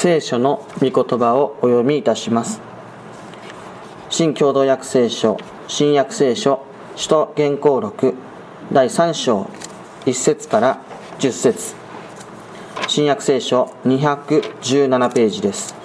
聖書の御言葉をお読みいたします。新共同訳聖書新約聖書首都原稿録第3章1節から10節。新約聖書217ページです。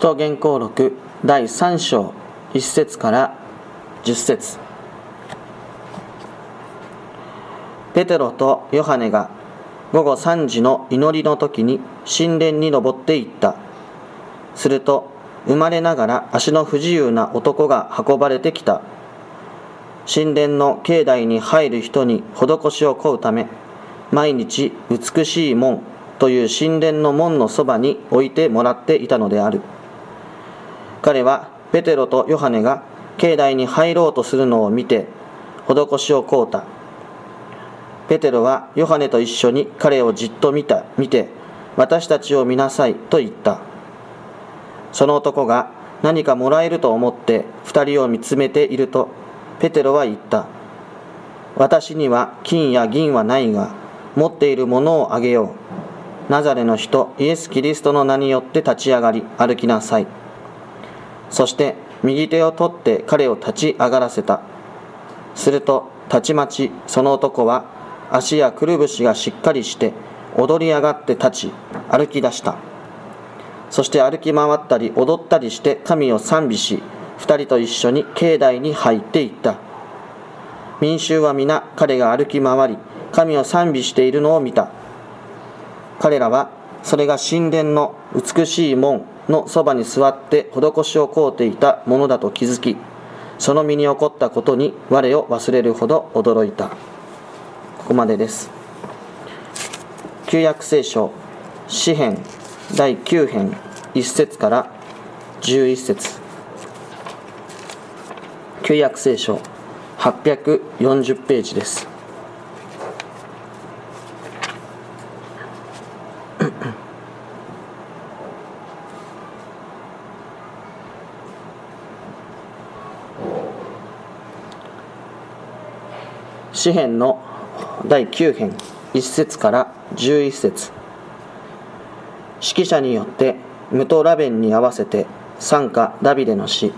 使徒原稿録第3章1節から10節。ペテロとヨハネが午後3時の祈りの時に神殿に登っていった。すると生まれながら足の不自由な男が運ばれてきた。神殿の境内に入る人に施しを請うため毎日美しい門という神殿の門のそばに置いてもらっていたのである。彼はペテロとヨハネが境内に入ろうとするのを見て施しを請うた。ペテロはヨハネと一緒に彼をじっと見た。見て私たちを見なさいと言った。その男が何かもらえると思って二人を見つめているとペテロは言った。私には金や銀はないが持っているものをあげよう。ナザレの人イエス・キリストの名によって立ち上がり歩きなさい。そして右手を取って彼を立ち上がらせた。するとたちまちその男は足やくるぶしがしっかりして踊り上がって立ち歩き出した。そして歩き回ったり踊ったりして神を賛美し二人と一緒に境内に入っていった。民衆は皆彼が歩き回り神を賛美しているのを見た。彼らはそれが神殿の美しい門のそばに座って施しを請うていたものだと気づきその身に起こったことに我を忘れるほど驚いた。ここまでです。旧約聖書詩編第9編1節から11節。旧約聖書840ページです。詩編の第9編1節から11節。指揮者によってムトラベンに合わせて賛歌ダビデの詩。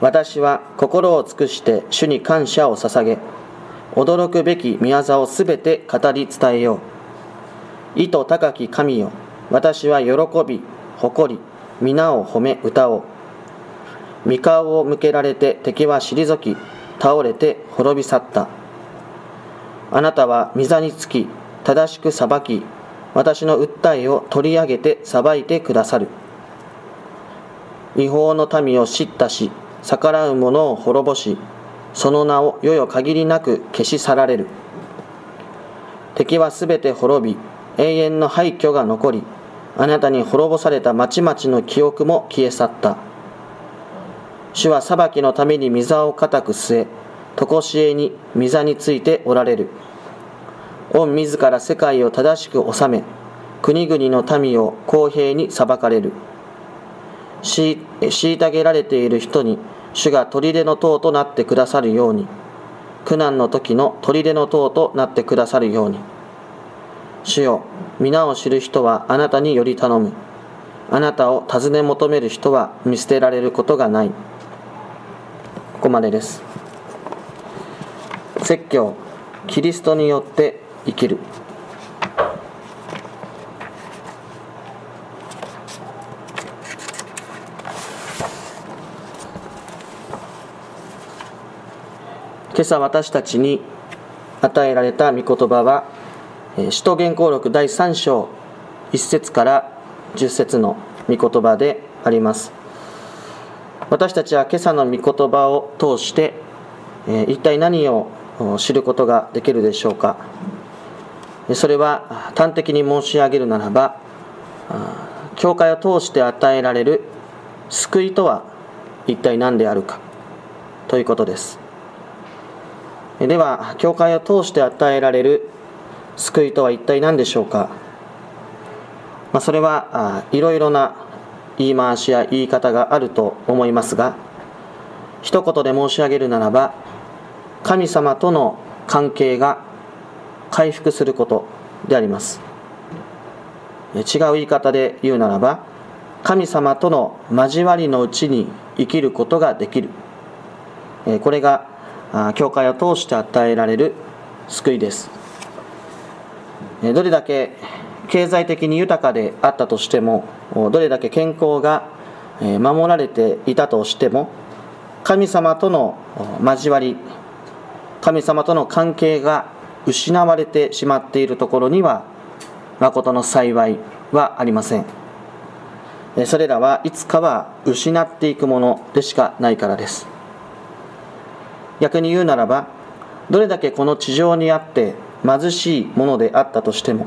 私は心を尽くして主に感謝を捧げ驚くべき宮沢をすべて語り伝えよう。意図高き神よ私は喜び誇り皆を褒め歌おう。御顔を向けられて敵は退き倒れて滅び去った。あなたは御座につき正しく裁き私の訴えを取り上げて裁いてくださる。違法の民を叱咤し逆らう者を滅ぼしその名を世々限りなく消し去られる。敵はすべて滅び永遠の廃墟が残りあなたに滅ぼされた町々の記憶も消え去った。主は裁きのために御座を固く据え、常しえに御座についておられる。御自ら世界を正しく治め、国々の民を公平に裁かれる。し虐げられている人に主が砦の塔となってくださるように、苦難の時の砦の塔となってくださるように。主よ、皆を知る人はあなたにより頼む。あなたを尋ね求める人は見捨てられることがない。ここまでです。説教キリストによって生きる。今朝私たちに与えられた御言葉は使徒原稿録第3章1節から10節の御言葉であります。私たちは今朝の御言葉を通して、え一体何を知ることができるでしょうか。それは端的に申し上げるならば教会を通して与えられる救いとは一体何であるかということです。では教会を通して与えられる救いとは一体何でしょうか。まあ、それはいろいろな言い回しや言い方があると思いますが一言で申し上げるならば神様との関係が回復することであります。違う言い方で言うならば神様との交わりのうちに生きることができる。これが教会を通して与えられる救いです。どれだけ経済的に豊かであったとしてもどれだけ健康が守られていたとしても神様との交わり神様との関係が失われてしまっているところには誠の幸いはありません。それらはいつかは失っていくものでしかないからです。逆に言うならばどれだけこの地上にあって貧しいものであったとしても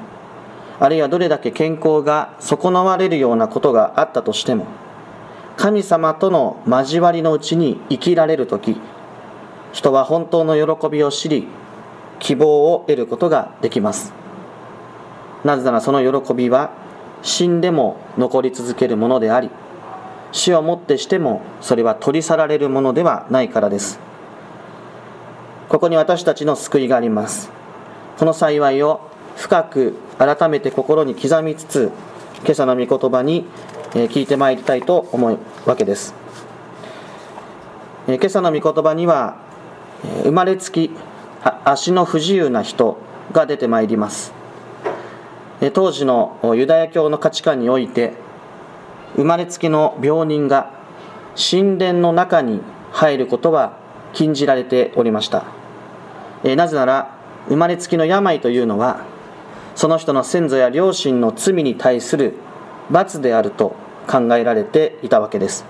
あるいはどれだけ健康が損なわれるようなことがあったとしても神様との交わりのうちに生きられる時人は本当の喜びを知り希望を得ることができます。なぜならその喜びは死んでも残り続けるものであり死をもってしてもそれは取り去られるものではないからです。ここに私たちの救いがあります。この幸いを深く改めて心に刻みつつ今朝の御言葉に聞いてまいりたいと思うわけです。今朝の御言葉には生まれつき足の不自由な人が出てまいります。当時のユダヤ教の価値観において生まれつきの病人が神殿の中に入ることは禁じられておりました。なぜなら生まれつきの病というのはその人の先祖や両親の罪に対する罰であると考えられていたわけです。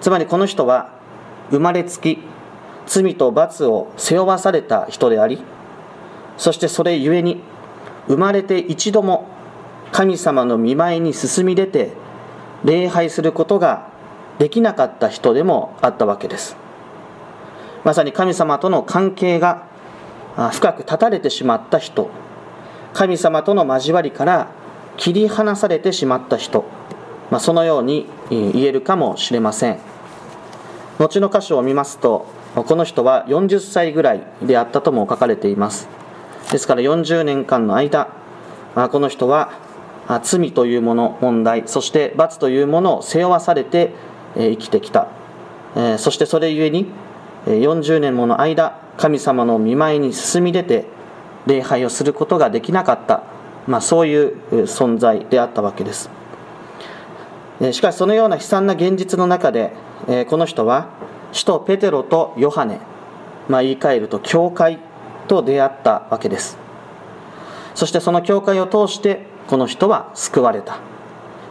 つまりこの人は生まれつき罪と罰を背負わされた人でありそしてそれゆえに生まれて一度も神様の見舞いに進み出て礼拝することができなかった人でもあったわけです。まさに神様との関係が深く断たれてしまった人。神様との交わりから切り離されてしまった人、まあ、そのように言えるかもしれません。後の箇所を見ますとこの人は40歳ぐらいであったとも書かれています。ですから40年間の間この人は罪というもの問題そして罰というものを背負わされて生きてきた。そしてそれゆえに40年もの間神様の見舞いに進み出て礼拝をすることができなかった、まあ、そういう存在であったわけです。しかしそのような悲惨な現実の中でこの人は使徒ペテロとヨハネ、まあ、言い換えると教会と出会ったわけです。そしてその教会を通してこの人は救われた。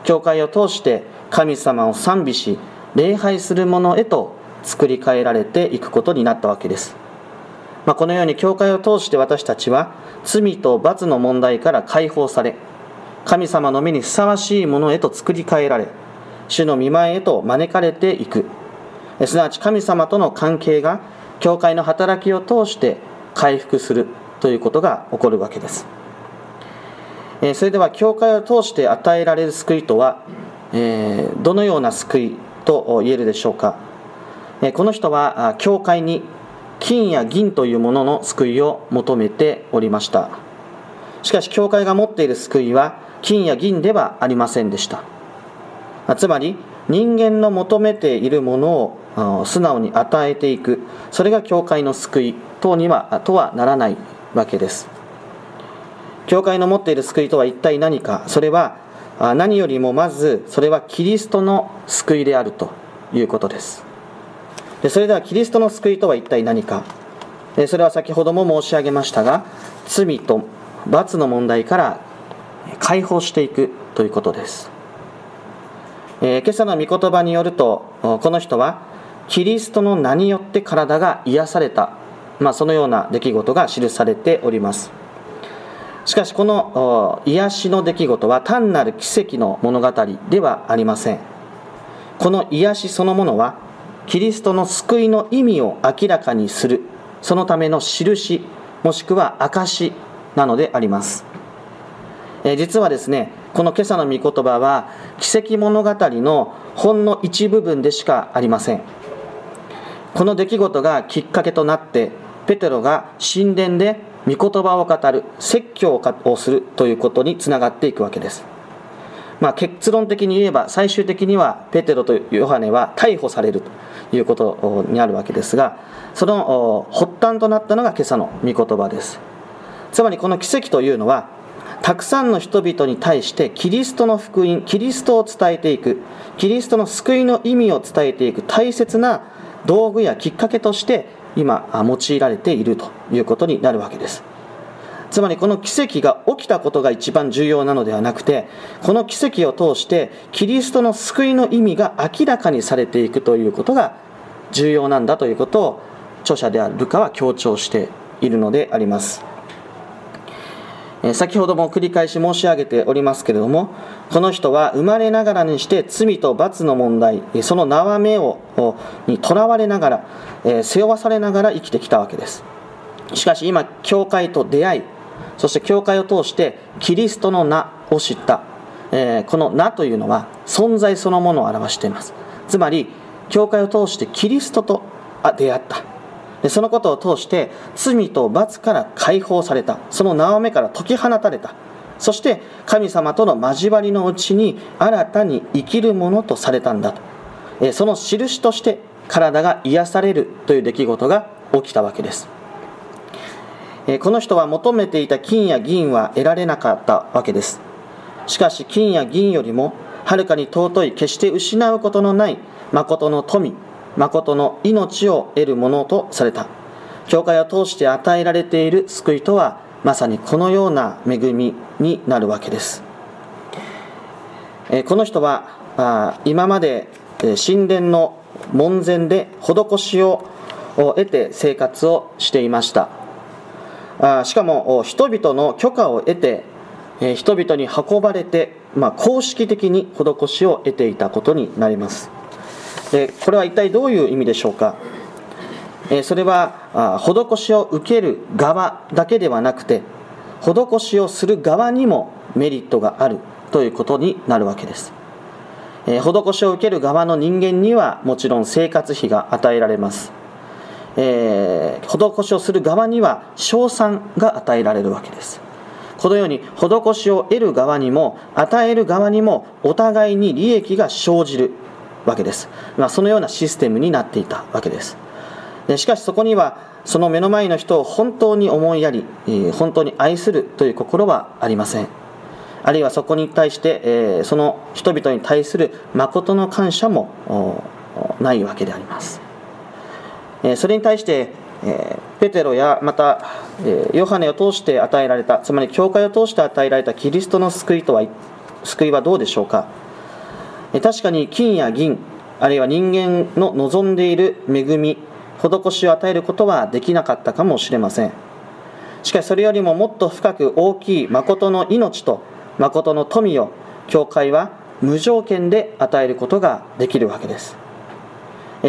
教会を通して神様を賛美し礼拝するものへと作り変えられていくことになったわけです、まあ、このように教会を通して私たちは罪と罰の問題から解放され神様の目にふさわしいものへと作り変えられ主の見舞いへと招かれていく。すなわち神様との関係が教会の働きを通して回復するということが起こるわけです。それでは教会を通して与えられる救いとはどのような救いと言えるでしょうか。この人は教会に金や銀というものの救いを求めておりました。しかし教会が持っている救いは金や銀ではありませんでした。つまり人間の求めているものを素直に与えていくそれが教会の救い等にはとはならないわけです。教会の持っている救いとは一体何かそれは何よりもまずそれはキリストの救いであるということです。でそれではキリストの救いとは一体何か？それは先ほども申し上げましたが罪と罰の問題から解放していくということです。えー、今朝の御言葉によるとこの人はキリストの名によって体が癒された、まあ、そのような出来事が記されております。しかしこの癒しの出来事は単なる奇跡の物語ではありません。この癒しそのものはキリストの救いの意味を明らかにする。そのための印もしくは証なのであります。え実はですねこの今朝の御言葉は奇跡物語のほんの一部分でしかありません。この出来事がきっかけとなってペテロが神殿で御言葉を語る説教をするということにつながっていくわけです。まあ、結論的に言えば最終的にはペテロとヨハネは逮捕されるということにあるわけですがその発端となったのが今朝の御言葉です。つまりこの奇跡というのはたくさんの人々に対してキリストの福音キリストを伝えていくキリストの救いの意味を伝えていく大切な道具やきっかけとして今用いられているということになるわけです。つまりこの奇跡が起きたことが一番重要なのではなくてこの奇跡を通してキリストの救いの意味が明らかにされていくということが重要なんだということを著者であるルカは強調しているのであります。先ほども繰り返し申し上げておりますけれどもこの人は生まれながらにして罪と罰の問題その縄目をにとらわれながら背負わされながら生きてきたわけです。しかし今教会と出会いそして教会を通してキリストの名を知った、えー、この名というのは存在そのものを表しています。つまり教会を通してキリストと出会った。でそのことを通して罪と罰から解放された。その縄目から解き放たれた。そして神様との交わりのうちに新たに生きるものとされたんだと。えその印として体が癒されるという出来事が起きたわけです。この人は求めていた金や銀は得られなかったわけです。しかし金や銀よりもはるかに尊い決して失うことのない誠の富誠の命を得るものとされた。教会を通して与えられている救いとはまさにこのような恵みになるわけです。この人は今まで神殿の門前で施しを得て生活をしていました。あしかも人々の許可を得て、え人々に運ばれて、まあ、公式的に施しを得ていたことになります。でこれは一体どういう意味でしょうか？えそれは施しを受ける側だけではなくて施しをする側にもメリットがあるということになるわけです、え施しを受ける側の人間にはもちろん生活費が与えられます。えー、施しをする側には賞賛が与えられるわけです。このように施しを得る側にも与える側にもお互いに利益が生じるわけです、まあ、そのようなシステムになっていたわけです。でしかしそこにはその目の前の人を本当に思いやり本当に愛するという心はありません。あるいはそこに対して、えその人々に対する誠の感謝もないわけであります。それに対してペテロやまたヨハネを通して与えられたつまり教会を通して与えられたキリストの救いとは救いはどうでしょうか？確かに金や銀あるいは人間の望んでいる恵み施しを与えることはできなかったかもしれません。しかしそれよりももっと深く大きい誠の命と誠の富を教会は無条件で与えることができるわけです。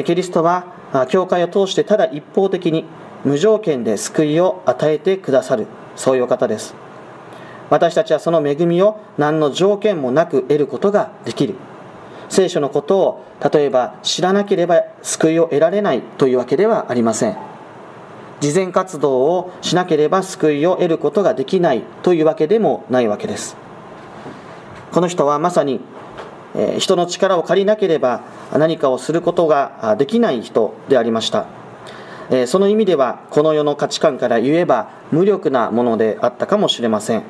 キリストは教会を通してただ一方的に無条件で救いを与えてくださるそういう方です。私たちはその恵みを何の条件もなく得ることができる。聖書のことを例えば知らなければ救いを得られないというわけではありません。慈善活動をしなければ救いを得ることができないというわけでもないわけです。この人はまさに人の力を借りなければ何かをすることができない人でありました。その意味ではこの世の価値観から言えば無力なものであったかもしれません。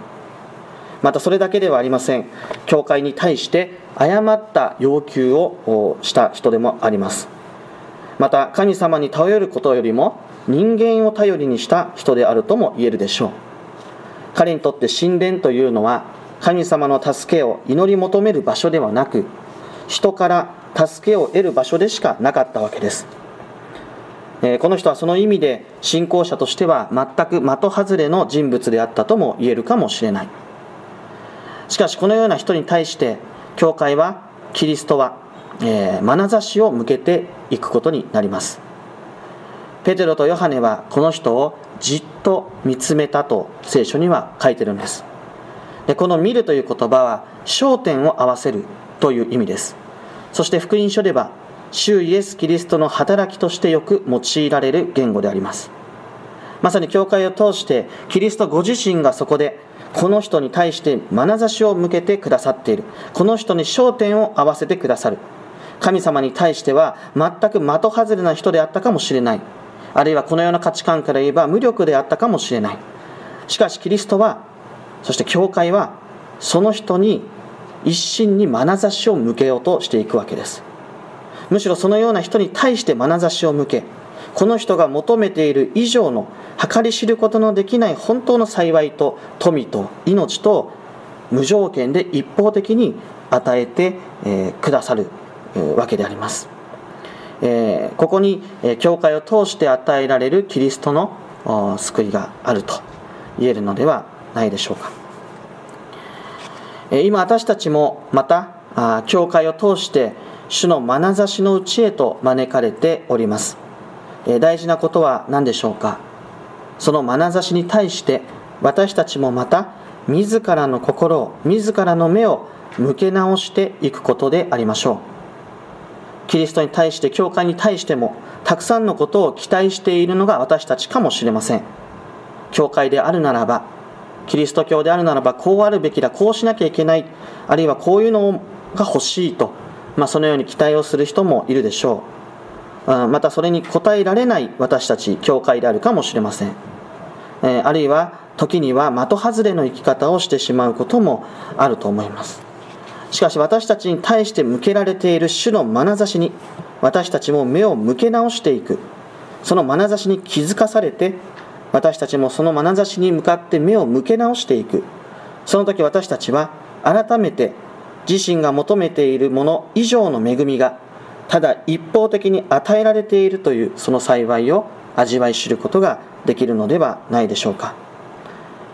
またそれだけではありません。教会に対して誤った要求をした人でもあります。また神様に頼ることよりも人間を頼りにした人であるとも言えるでしょう。彼にとって神殿というのは神様の助けを祈り求める場所ではなく人から助けを得る場所でしかなかったわけです、えこの人はその意味で信仰者としては全く的外れの人物であったとも言えるかもしれない。しかしこのような人に対して教会はキリストは、えー、眼差しを向けていくことになります。ペテロとヨハネはこの人をじっと見つめたと聖書には書いてるんです。でこの見るという言葉は焦点を合わせるという意味です。そして福音書では主イエス・キリストの働きとしてよく用いられる言語であります。まさに教会を通してキリストご自身がそこでこの人に対して眼差しを向けてくださっている。この人に焦点を合わせてくださる。神様に対しては全く的外れな人であったかもしれない。あるいはこのような価値観から言えば無力であったかもしれない。しかしキリストはそして教会はその人に一心に眼差しを向けようとしていくわけです。むしろそのような人に対して眼差しを向けこの人が求めている以上の計り知ることのできない本当の幸いと富と命と無条件で一方的に与えて、え、くださる、わけであります、え、ここに、え教会を通して与えられるキリストの救いがあると言えるのではないでしょうか、今私たちもまた教会を通して主の眼差しのうちへと招かれております。大事なことは何でしょうか？その眼差しに対して私たちもまた自らの心を自らの目を向け直していくことでありましょう。キリストに対して教会に対してもたくさんのことを期待しているのが私たちかもしれません。教会であるならばキリスト教であるならばこうあるべきだこうしなきゃいけないあるいはこういうのが欲しいと、まあ、そのように期待をする人もいるでしょう。またそれに応えられない私たち教会であるかもしれません。あるいは時には的外れの生き方をしてしまうこともあると思います。しかし私たちに対して向けられている主の眼差しに私たちも目を向け直していく。その眼差しに気づかされて私たちもその眼差しに向かって目を向け直していく。その時私たちは改めて自身が求めているもの以上の恵みがただ一方的に与えられているというその幸いを味わい知ることができるのではないでしょうか。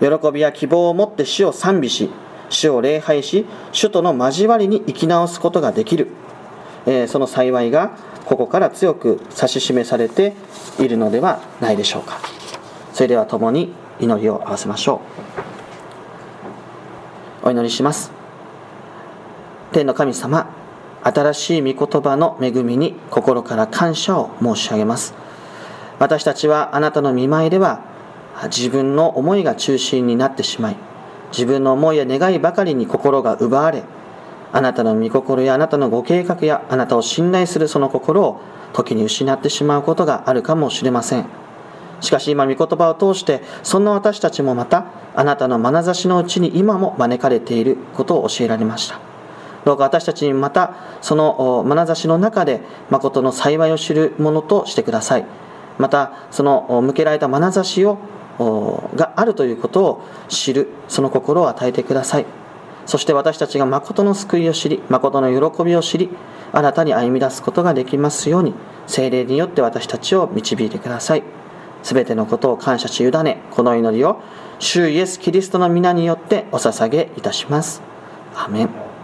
喜びや希望を持って主を賛美し主を礼拝し主との交わりに生き直すことができる、えー、その幸いがここから強く指し示されているのではないでしょうか。それでは共に祈りを合わせましょう。お祈りします。天の神様新しい御言葉の恵みに心から感謝を申し上げます。私たちはあなたの見舞いでは自分の思いが中心になってしまい自分の思いや願いばかりに心が奪われあなたの御心やあなたのご計画やあなたを信頼するその心を時に失ってしまうことがあるかもしれません。しかし今御言葉を通してそんな私たちもまたあなたの眼差しのうちに今も招かれていることを教えられました。どうか私たちにまたその眼差しの中で誠の幸いを知るものとしてください。またその向けられた眼差しをがあるということを知るその心を与えてください。そして私たちが誠の救いを知り誠の喜びを知り新たに歩み出すことができますように精霊によって私たちを導いてください。すべてのことを感謝し委ねこの祈りを主イエス・キリストの皆によってお捧げいたします。アメン。